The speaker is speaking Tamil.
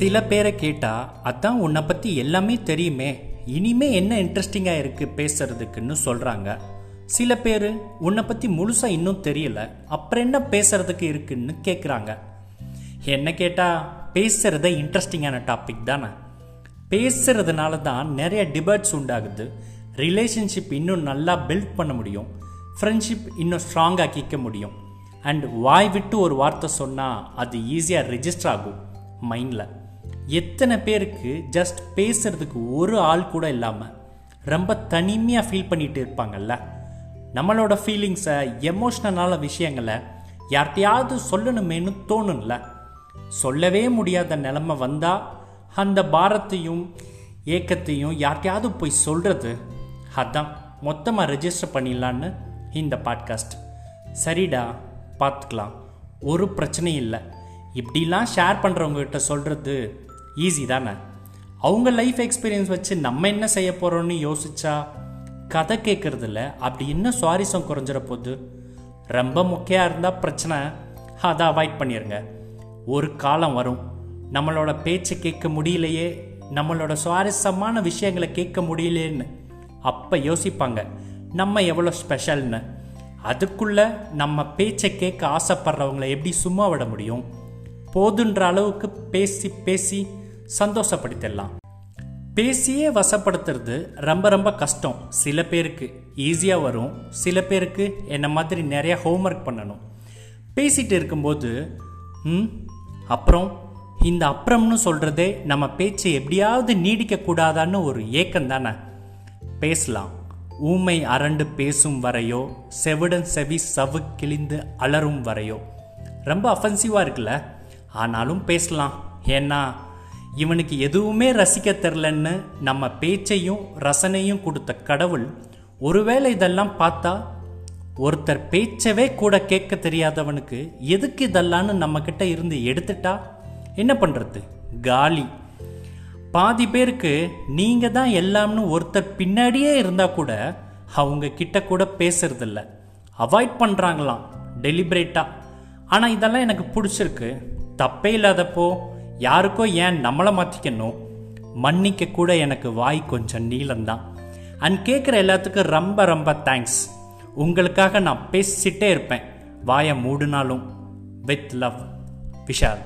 சில பேரை கேட்டால் அதான் உன்னை பற்றி எல்லாமே தெரியுமே. இனிமே என்ன இன்ட்ரெஸ்டிங்காக இருக்குது பேசுறதுக்குன்னு சொல்கிறாங்க சில பேர் உன்னை பற்றி முழுசாக இன்னும் தெரியல. அப்புறம் என்ன பேசுறதுக்கு இருக்குன்னு கேட்குறாங்க என்ன கேட்டால் பேசுகிறத இன்ட்ரெஸ்டிங்கான டாபிக் தானே. பேசுறதுனால தான் நிறைய டிபேட்ஸ் உண்டாகுது. ரிலேஷன்ஷிப் இன்னும் நல்லா பில்ட் பண்ண முடியும். ஃப்ரெண்ட்ஷிப் இன்னும் ஸ்ட்ராங்காக ஆக்கிக்க முடியும். அண்ட் வாய் விட்டு ஒரு வார்த்தை சொன்னால் அது ஈஸியாக ரெஜிஸ்டர் ஆகும் மைண்டில் எத்தனை பேருக்கு ஜஸ்ட் பேசுறதுக்கு ஒரு ஆள் கூட இல்லாமல் ரொம்ப தனிமையாக ஃபீல் பண்ணிட்டு இருப்பாங்கல்ல? நம்மளோட ஃபீலிங்ஸை எமோஷ்னலான விஷயங்களை யார்கிட்டையாவது சொல்லணுமேனு தோணும்ல? சொல்லவே முடியாத நிலமை வந்தால் அந்த பாரத்தையும் ஏக்கத்தையும் யார்கிட்டையாவது போய் சொல்கிறது அதான் மொத்தமாக ரெஜிஸ்டர் பண்ணிடலான்னு இந்த பாட்காஸ்ட் சரிடா பார்த்துக்கலாம் ஒரு பிரச்சனையும் இல்லை. இப்படிலாம் ஷேர் பண்ணுறவங்ககிட்ட சொல்கிறது ஈஸி தானே? அவங்க லைஃப் எக்ஸ்பீரியன்ஸ் வச்சு நம்ம என்ன செய்ய போகிறோம்னு யோசிச்சா கதை கேட்குறதுல அப்படி என்ன சுவாரஸ்யம் குறைஞ்சிட போகுது? ரொம்ப முக்கியம் இருந்தால் பிரச்சனை. அதை அவாய்ட் பண்ணிடுங்க ஒரு காலம் வரும். நம்மளோட பேச்சை கேட்க முடியலையே. நம்மளோட சுவாரஸ்யமான விஷயங்களை கேட்க முடியலேன்னு. அப்போ யோசிப்பாங்க நம்ம எவ்வளோ ஸ்பெஷல்னு அதுக்குள்ளே நம்ம பேச்சை கேட்க ஆசைப்படுறவங்கள எப்படி சும்மா விட முடியும்? போதுன்ற அளவுக்கு பேசி பேசி சந்தோஷப்படுத்திடலாம் பேசியே வசப்படுத்துறது ரொம்ப ரொம்ப கஷ்டம். சில பேருக்கு ஈஸியாக வரும். சில பேருக்கு என்ன மாதிரி நிறைய ஹோம்ஒர்க் பண்ணணும். பேசிட்டு இருக்கும்போது ம் அப்புறம்? இந்த அப்புறம்னு சொல்கிறதே நம்ம பேச்சை எப்படியாவது நீடிக்கக்கூடாதான்னு ஒரு ஏக்கம் தானே? பேசலாம். ஊமை அரண்டு பேசும் வரையோ செவிடன் செவி சவு கிழிந்து அலறும் வரையோ. ரொம்ப அஃபென்சிவாக இருக்குல்ல? ஆனாலும் பேசலாம். ஏன்னா இவனுக்கு எதுவுமே ரசிக்க தெரிலன்னு நம்ம பேச்சையும் ரசனையும் கொடுத்த கடவுள் ஒருவேளை இதெல்லாம் பார்த்தா ஒருத்தர் பேச்சவே கூட கேட்க தெரியாதவனுக்கு எதுக்கு இதெல்லாம்னு நம்மக்கிட்ட இருந்து எடுத்துட்டா? என்ன பண்ணுறது காலி. பாதி பேருக்கு நீங்கள் தான் எல்லாம்னு ஒருத்தர் பின்னாடியே இருந்தால் கூட அவங்க கிட்ட கூட பேசுறதில்ல. அவாய்ட் பண்ணுறாங்களாம் டெலிபரேட்டாக ஆனால் இதெல்லாம் எனக்கு பிடிச்சிருக்கு. தப்பே இல்லாதப்போ யாருக்கோ ஏன் நம்மளை மாற்றிக்கணும் மன்னிக்க கூட எனக்கு வாய் கொஞ்சம் நீளம்தான். அண்ட் கேட்குற எல்லாத்துக்கும் ரொம்ப ரொம்ப தேங்க்ஸ் உங்களுக்காக நான் பேசிட்டே இருப்பேன். வாயை மூடினாலும் வித் லவ் விஷால்.